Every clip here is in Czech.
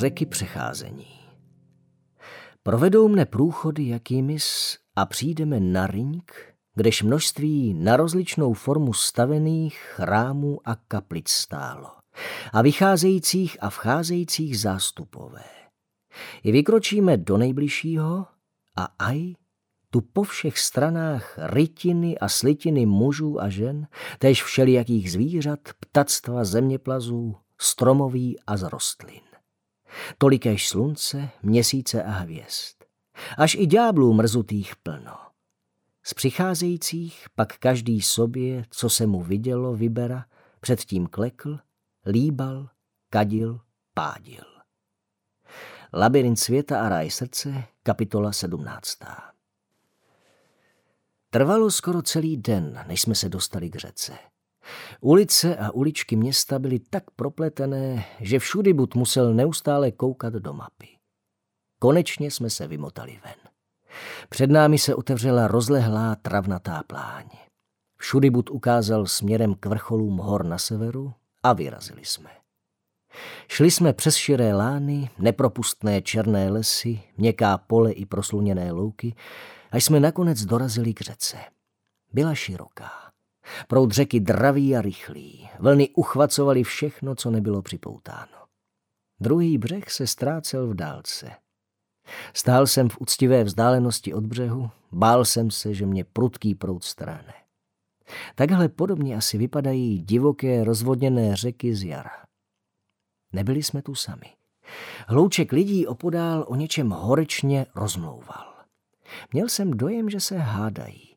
řeky přecházení. Provedou mne průchody jakýmys a přijdeme na ring, kdež množství na rozličnou formu stavených chrámů a kaplic stálo a vycházejících a vcházejících zástupové. I vykročíme do nejbližšího a aj tu po všech stranách rytiny a slitiny mužů a žen, též všelijakých zvířat, ptactva, zeměplazů, stromoví a z rostlin. Tolikéž slunce, měsíce a hvězd. Až i ďáblů mrzutých plno. Z přicházejících pak každý sobě, co se mu vidělo, vybera, předtím klekl, líbal, kadil, pádil. Labirint světa a ráj srdce, kapitola 17. Trvalo skoro celý den, než jsme se dostali k řece. Ulice a uličky města byly tak propletené, že všudy bud musel neustále koukat do mapy. Konečně jsme se vymotali ven. Před námi se otevřela rozlehlá travnatá pláň. Všudy bud ukázal směrem k vrcholům hor na severu a vyrazili jsme. Šli jsme přes širé lány, nepropustné černé lesy, měkká pole i prosluněné louky, až jsme nakonec dorazili k řece. Byla široká. Proud řeky dravý a rychlý. Vlny uchvacovaly všechno, co nebylo připoutáno. Druhý břeh se ztrácel v dálce. Stál jsem v úctivé vzdálenosti od břehu, bál jsem se, že mě prudký proud strane. Takhle podobně asi vypadají divoké rozvodněné řeky z jara. Nebyli jsme tu sami. Hlouček lidí opodál o něčem horečně rozmlouval. Měl jsem dojem, že se hádají.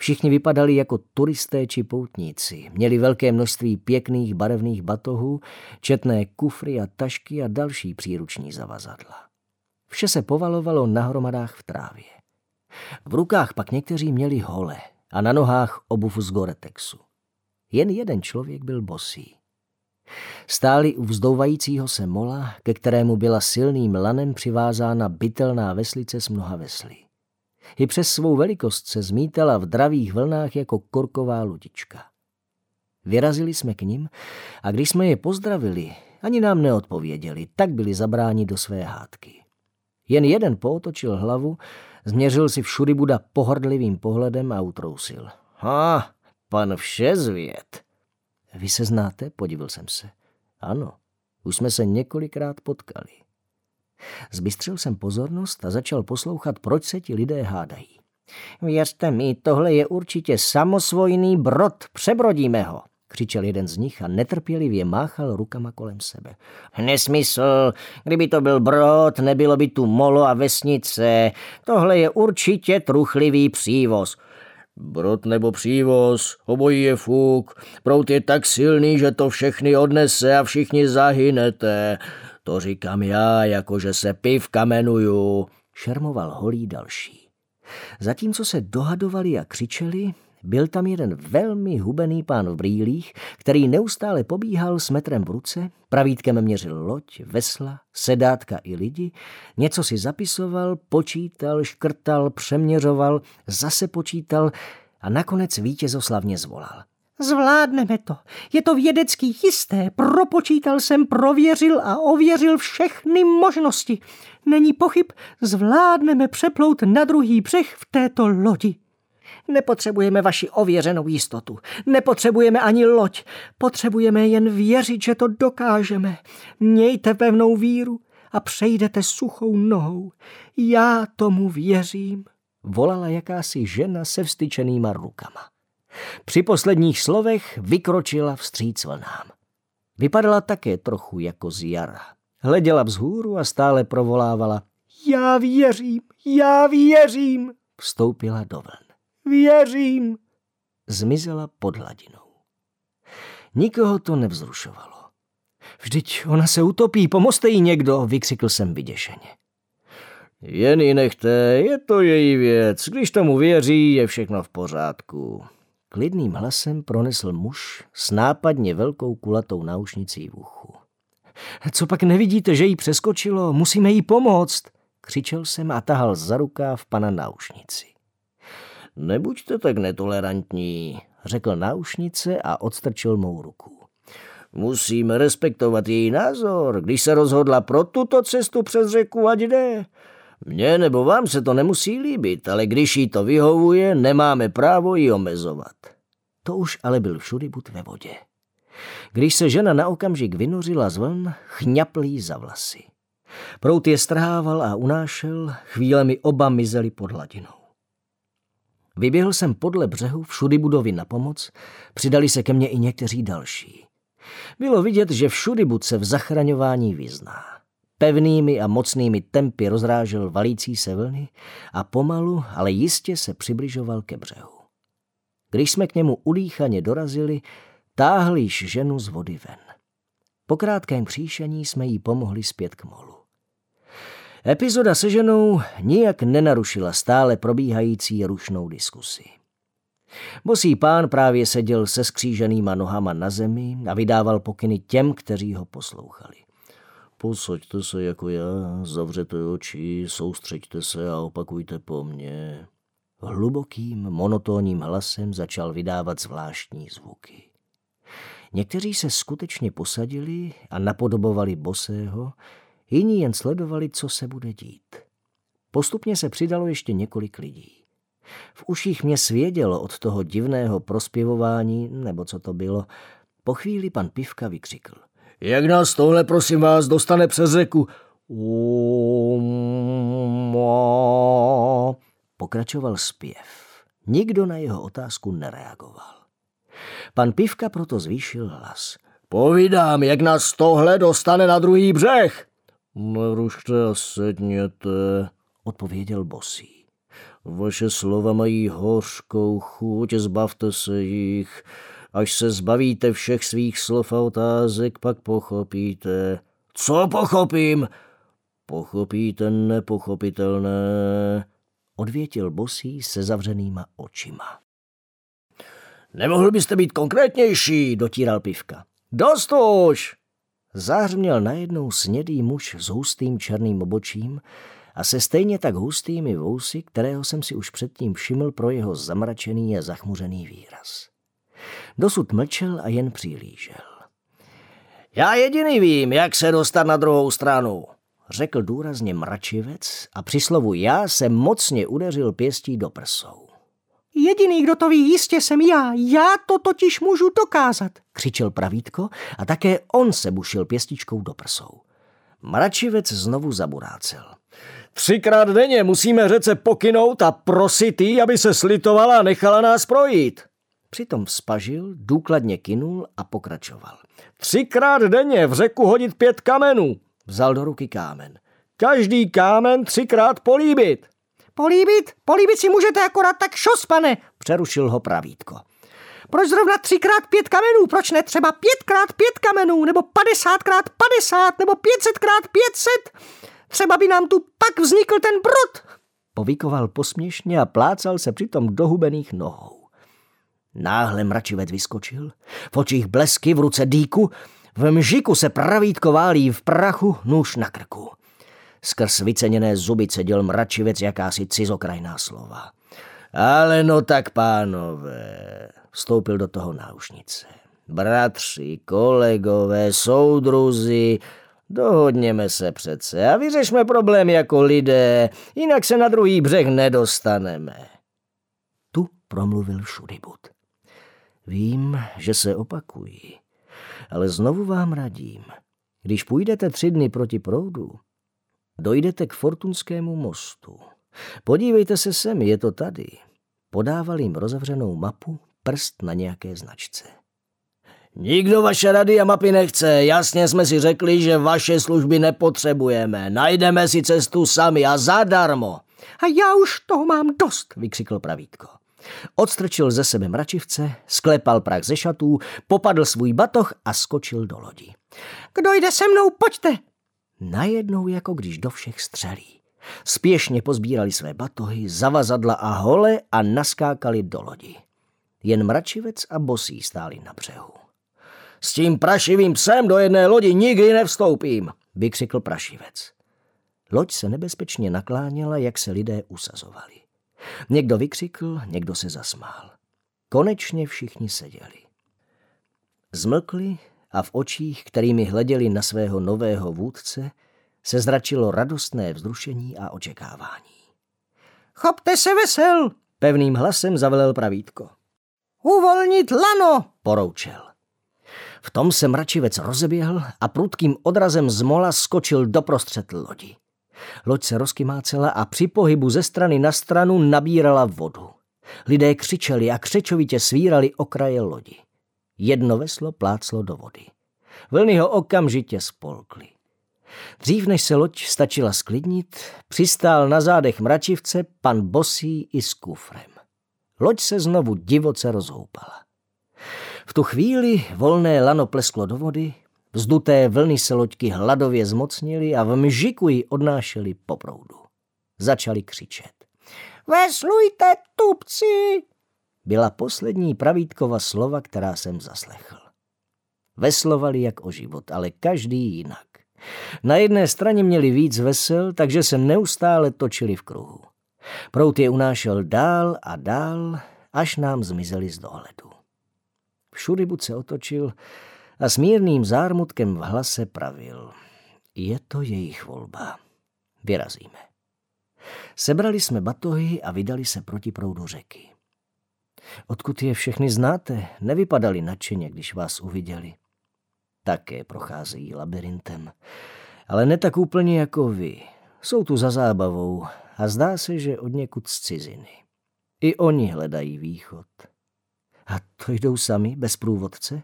Všichni vypadali jako turisté či poutníci. Měli velké množství pěkných barevných batohů, četné kufry a tašky a další příruční zavazadla. Vše se povalovalo na hromadách v trávě. V rukách pak někteří měli hole a na nohách obuv z Goretexu. Jen jeden člověk byl bosý. Stáli u vzdouvajícího se mola, ke kterému byla silným lanem přivázána bytelná veslice s mnoha vesly. I přes svou velikost se zmítala v dravých vlnách jako korková ludička. Vyrazili jsme k ním a když jsme je pozdravili, ani nám neodpověděli, tak byli zabráni do své hádky. Jen jeden pootočil hlavu, změřil si všudy Buda pohrdlivým pohledem a utrousil. Ha, pan všezvěd. Vy se znáte? Podivil jsem se. Ano, už jsme se několikrát potkali. Zbystřil jsem pozornost a začal poslouchat, proč se ti lidé hádají. Věřte mi, tohle je určitě samosvojný brod, přebrodíme ho, křičel jeden z nich a netrpělivě máchal rukama kolem sebe. Nesmysl, kdyby to byl brod, nebylo by tu molo a vesnice. Tohle je určitě truchlivý přívoz. Brod nebo přívoz, obojí je fuk. Prout je tak silný, že to všechny odnese a všichni zahynete. To říkám já, jakože se piv kamenuju, šermoval holý další. Zatímco se dohadovali a křičeli, byl tam jeden velmi hubený pán v brýlích, který neustále pobíhal s metrem v ruce, pravítkem měřil loď, vesla, sedátka i lidi, něco si zapisoval, počítal, škrtal, přeměřoval, zase počítal a nakonec vítězoslavně zvolal. Zvládneme to. Je to vědecky jisté. Propočítal jsem, prověřil a ověřil všechny možnosti. Není pochyb, zvládneme přeplout na druhý břeh v této lodi. Nepotřebujeme vaši ověřenou jistotu. Nepotřebujeme ani loď. Potřebujeme jen věřit, že to dokážeme. Mějte pevnou víru a přejdete suchou nohou. Já tomu věřím. Volala jakási žena se vstyčenýma rukama. Při posledních slovech vykročila vstříc vlnám. Vypadala také trochu jako z jara. Hleděla vzhůru a stále provolávala. Já věřím, já věřím. Vstoupila do vln. Věřím. Zmizela pod hladinou. Nikoho to nevzrušovalo. Vždyť ona se utopí, pomozte jí někdo, vykřikl jsem vyděšeně. Jen ji nechte, je to její věc. Když tomu věří, je všechno v pořádku. Klidným hlasem pronesl muž s nápadně velkou kulatou náušnicí v uchu. Co pak nevidíte, že jí přeskočilo? Musíme jí pomoct! Křičel jsem a tahal za rukáv pana náušnici. Nebuďte tak netolerantní, řekl náušnice a odstrčil mou ruku. Musíme respektovat její názor. Když se rozhodla pro tuto cestu přes řeku, ať jde. Mně nebo vám se to nemusí líbit, ale když jí to vyhovuje, nemáme právo ji omezovat. To už ale byl všudy bud ve vodě. Když se žena na okamžik vynořila z vln, chňapl jí za vlasy. Prout je strhával a unášel, chvílemi oba mizeli pod hladinou. Vyběhl jsem podle břehu všudy budovy na pomoc, přidali se ke mně i někteří další. Bylo vidět, že všudy bud se v zachraňování vyzná. Pevnými a mocnými tempy rozrážel valící se vlny a pomalu, ale jistě se přibližoval ke břehu. Když jsme k němu udýchaně dorazili, táhl již ženu z vody ven. Po krátkém příšení jsme jí pomohli zpět k molu. Epizoda se ženou nijak nenarušila stále probíhající rušnou diskusi. Bosý pán právě seděl se skříženýma nohama na zemi a vydával pokyny těm, kteří ho poslouchali. Posaďte se jako já, zavřete oči, soustřeďte se a opakujte po mně. Hlubokým, monotónním hlasem začal vydávat zvláštní zvuky. Někteří se skutečně posadili a napodobovali bosého, jiní jen sledovali, co se bude dít. Postupně se přidalo ještě několik lidí. V uších mě svědělo od toho divného prospěvování, nebo co to bylo. Po chvíli pan Pivka vykřikl. Jak nás tohle, prosím vás, dostane přes řeku? Pokračoval zpěv. Nikdo na jeho otázku nereagoval. Pan Pivka proto zvýšil hlas. Povídám, jak nás tohle dostane na druhý břeh. Nerušte a sedněte, odpověděl Bosí. Vaše slova mají hořkou chuť, zbavte se jich. Až se zbavíte všech svých slov a otázek, pak pochopíte. Co pochopím? Pochopíte nepochopitelné, odvětil Bosí se zavřenýma očima. Nemohl byste být konkrétnější, dotíral pivka. Dost už! Zářměl najednou snědý muž s hustým černým obočím a se stejně tak hustými vousy, kterého jsem si už předtím všiml pro jeho zamračený a zachmuřený výraz. Dosud mlčel a jen přihlížel. Já jediný vím, jak se dostat na druhou stranu, řekl důrazně mračivec a při slovu já se mocně udeřil pěstí do prsou. Jediný, kdo to ví, jistě jsem já. Já to totiž můžu dokázat, křičel pravítko a také on se bušil pěstičkou do prsou. Mračivec znovu zaburácel. Třikrát denně musíme řece pokynout a prosit jí, aby se slitovala a nechala nás projít. Přitom vzpažil, důkladně kinul a pokračoval. Třikrát denně v řeku hodit pět kamenů. Vzal do ruky kámen. Každý kámen třikrát políbit. Políbit? Políbit si můžete akorát tak šos, pane, přerušil ho pravítko. Proč zrovna třikrát pět kamenů? Proč ne třeba pětkrát pět kamenů? Nebo padesátkrát padesát? Nebo pětsetkrát pětset? Třeba by nám tu pak vznikl ten brod. Povíkoval posměšně a plácal se přitom do hubených nohou. Náhle mračivec vyskočil, v očích blesky, v ruce dýku, v mžiku se pravítko válí v prachu, nůž na krku. Skrz vyceněné zuby cedil mračivec jakási cizokrajná slova. Ale no tak, pánové, vstoupil do toho náušnice. Bratři, kolegové, soudruzi, dohodněme se přece a vyřešme problém jako lidé, jinak se na druhý břeh nedostaneme. Tu promluvil Šudibut. Vím, že se opakují, ale znovu vám radím. Když půjdete tři dny proti proudu, dojdete k Fortunskému mostu. Podívejte se sem, je to tady. Podával jim rozevřenou mapu, prst na nějaké značce. Nikdo vaše rady a mapy nechce. Jasně jsme si řekli, že vaše služby nepotřebujeme. Najdeme si cestu sami a zadarmo. A já už toho mám dost, vykřikl pravítko. Odstrčil ze sebe mračivce, sklepal prach ze šatů, popadl svůj batoh a skočil do lodi. Kdo jde se mnou, pojďte, najednou jako když do všech střelí. Spěšně pozbírali své batohy, zavazadla a hole a naskákali do lodi. Jen mračivec a bosí stáli na břehu. S tím prašivým psem do jedné lodi nikdy nevstoupím, vykřikl prašivec. Loď se nebezpečně nakláněla, jak se lidé usazovali. Někdo vykřikl, někdo se zasmál. Konečně všichni seděli. Zmlkli a v očích, kterými hleděli na svého nového vůdce, se zračilo radostné vzrušení a očekávání. Chopte se vesel, pevným hlasem zavelel pravítko. Uvolnit lano, poroučel. V tom se mračivec rozeběhl a prudkým odrazem z mola skočil doprostřed lodi. Loď se rozkymácela a při pohybu ze strany na stranu nabírala vodu. Lidé křičeli a křečovitě svírali okraje lodi. Jedno veslo pláclo do vody. Vlny ho okamžitě spolkly. Dřív než se loď stačila sklidnit, přistál na zádech mračivce pan Bosí i s kufrem. Loď se znovu divoce rozhoupala. V tu chvíli volné lano plesklo do vody, vzduté vlny se loďky hladově zmocnily a v mžiku ji odnášely po proudu. Začali křičet. Veslujte, tupci! Byla poslední pravítkova slova, která jsem zaslechl. Veslovali jak o život, ale každý jinak. Na jedné straně měli víc vesel, takže se neustále točili v kruhu. Prout je unášel dál a dál, až nám zmizeli z dohledu. Všudybuď se otočil a s mírným zármutkem v hlase pravil. Je to jejich volba. Vyrazíme. Sebrali jsme batohy a vydali se proti proudu řeky. Odkud je všechny znáte, nevypadali nadšeně, když vás uviděli. Také procházejí labirintem. Ale ne tak úplně jako vy. Jsou tu za zábavou a zdá se, že od někud z ciziny. I oni hledají východ. A to jdou sami, bez průvodce?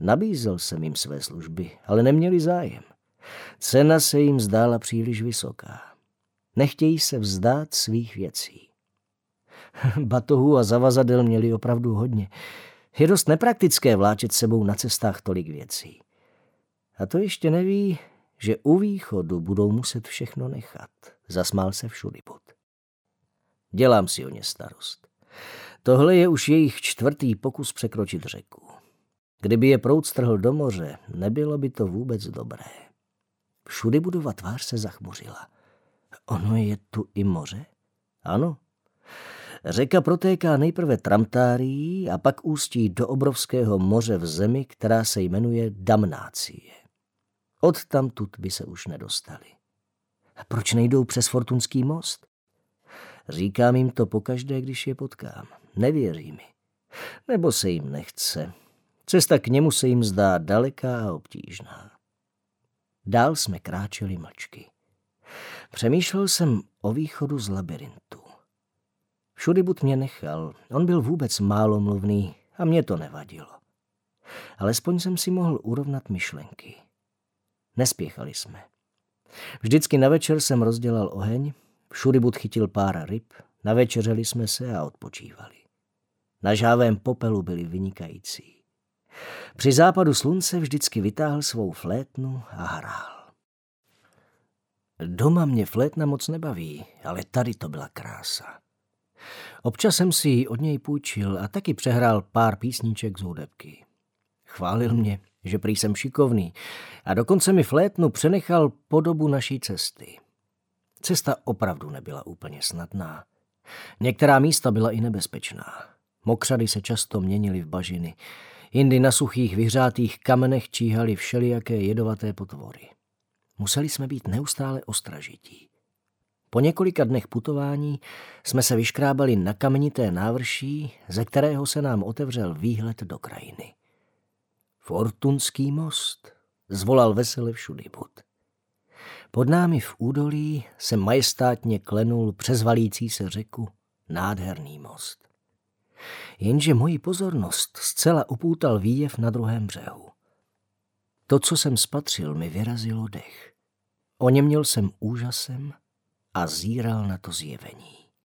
Nabízel jsem jim své služby, ale neměli zájem. Cena se jim zdála příliš vysoká. Nechtějí se vzdát svých věcí. Batohů a zavazadel měli opravdu hodně. Je dost nepraktické vláčet sebou na cestách tolik věcí. A to ještě neví, že u východu budou muset všechno nechat. Zasmál se všudybud. Dělám si o ně starost. Tohle je už jejich čtvrtý pokus překročit řeku. Kdyby je proud strhl do moře, nebylo by to vůbec dobré. Všudy budova tvář se zachmuřila. Ono je tu i moře? Ano. Řeka protéká nejprve Tramtárií a pak ústí do obrovského moře v zemi, která se jmenuje Damnácie. Od tamtud by se už nedostali. Proč nejdou přes Fortunský most? Říkám jim to pokaždé, když je potkám. Nevěří mi. Nebo se jim nechce. Cesta k němu se jim zdá daleká a obtížná. Dál jsme kráčeli mlčky. Přemýšlel jsem o východu z labirintu. Všudy bud mě nechal, on byl vůbec málo mluvný a mě to nevadilo. Alespoň jsem si mohl urovnat myšlenky. Nespěchali jsme. Vždycky na večer jsem rozdělal oheň, všudy bud chytil pár ryb, navečeřeli jsme se a odpočívali. Na žávém popelu byli vynikající. Při západu slunce vždycky vytáhl svou flétnu a hrál. Doma mě flétna moc nebaví, ale tady to byla krása. Občas jsem si ji od něj půjčil a taky přehrál pár písniček z hudebky. Chválil mě, že prý jsem šikovný a dokonce mi flétnu přenechal po dobu naší cesty. Cesta opravdu nebyla úplně snadná. Některá místa byla i nebezpečná. Mokřady se často měnily v bažiny. Jindy na suchých vyhřátých kamenech číhaly všelijaké jedovaté potvory. Museli jsme být neustále ostražití. Po několika dnech putování jsme se vyškrábali na kamenité návrší, ze kterého se nám otevřel výhled do krajiny. Fortunský most, zvolal vesele všudybud. Pod námi v údolí se majestátně klenul přes valící se řeku nádherný most. Jenže moji pozornost zcela upoutal výjev na druhém břehu. To, co jsem spatřil, mi vyrazilo dech. Oněměl jsem úžasem a zíral na to zjevení.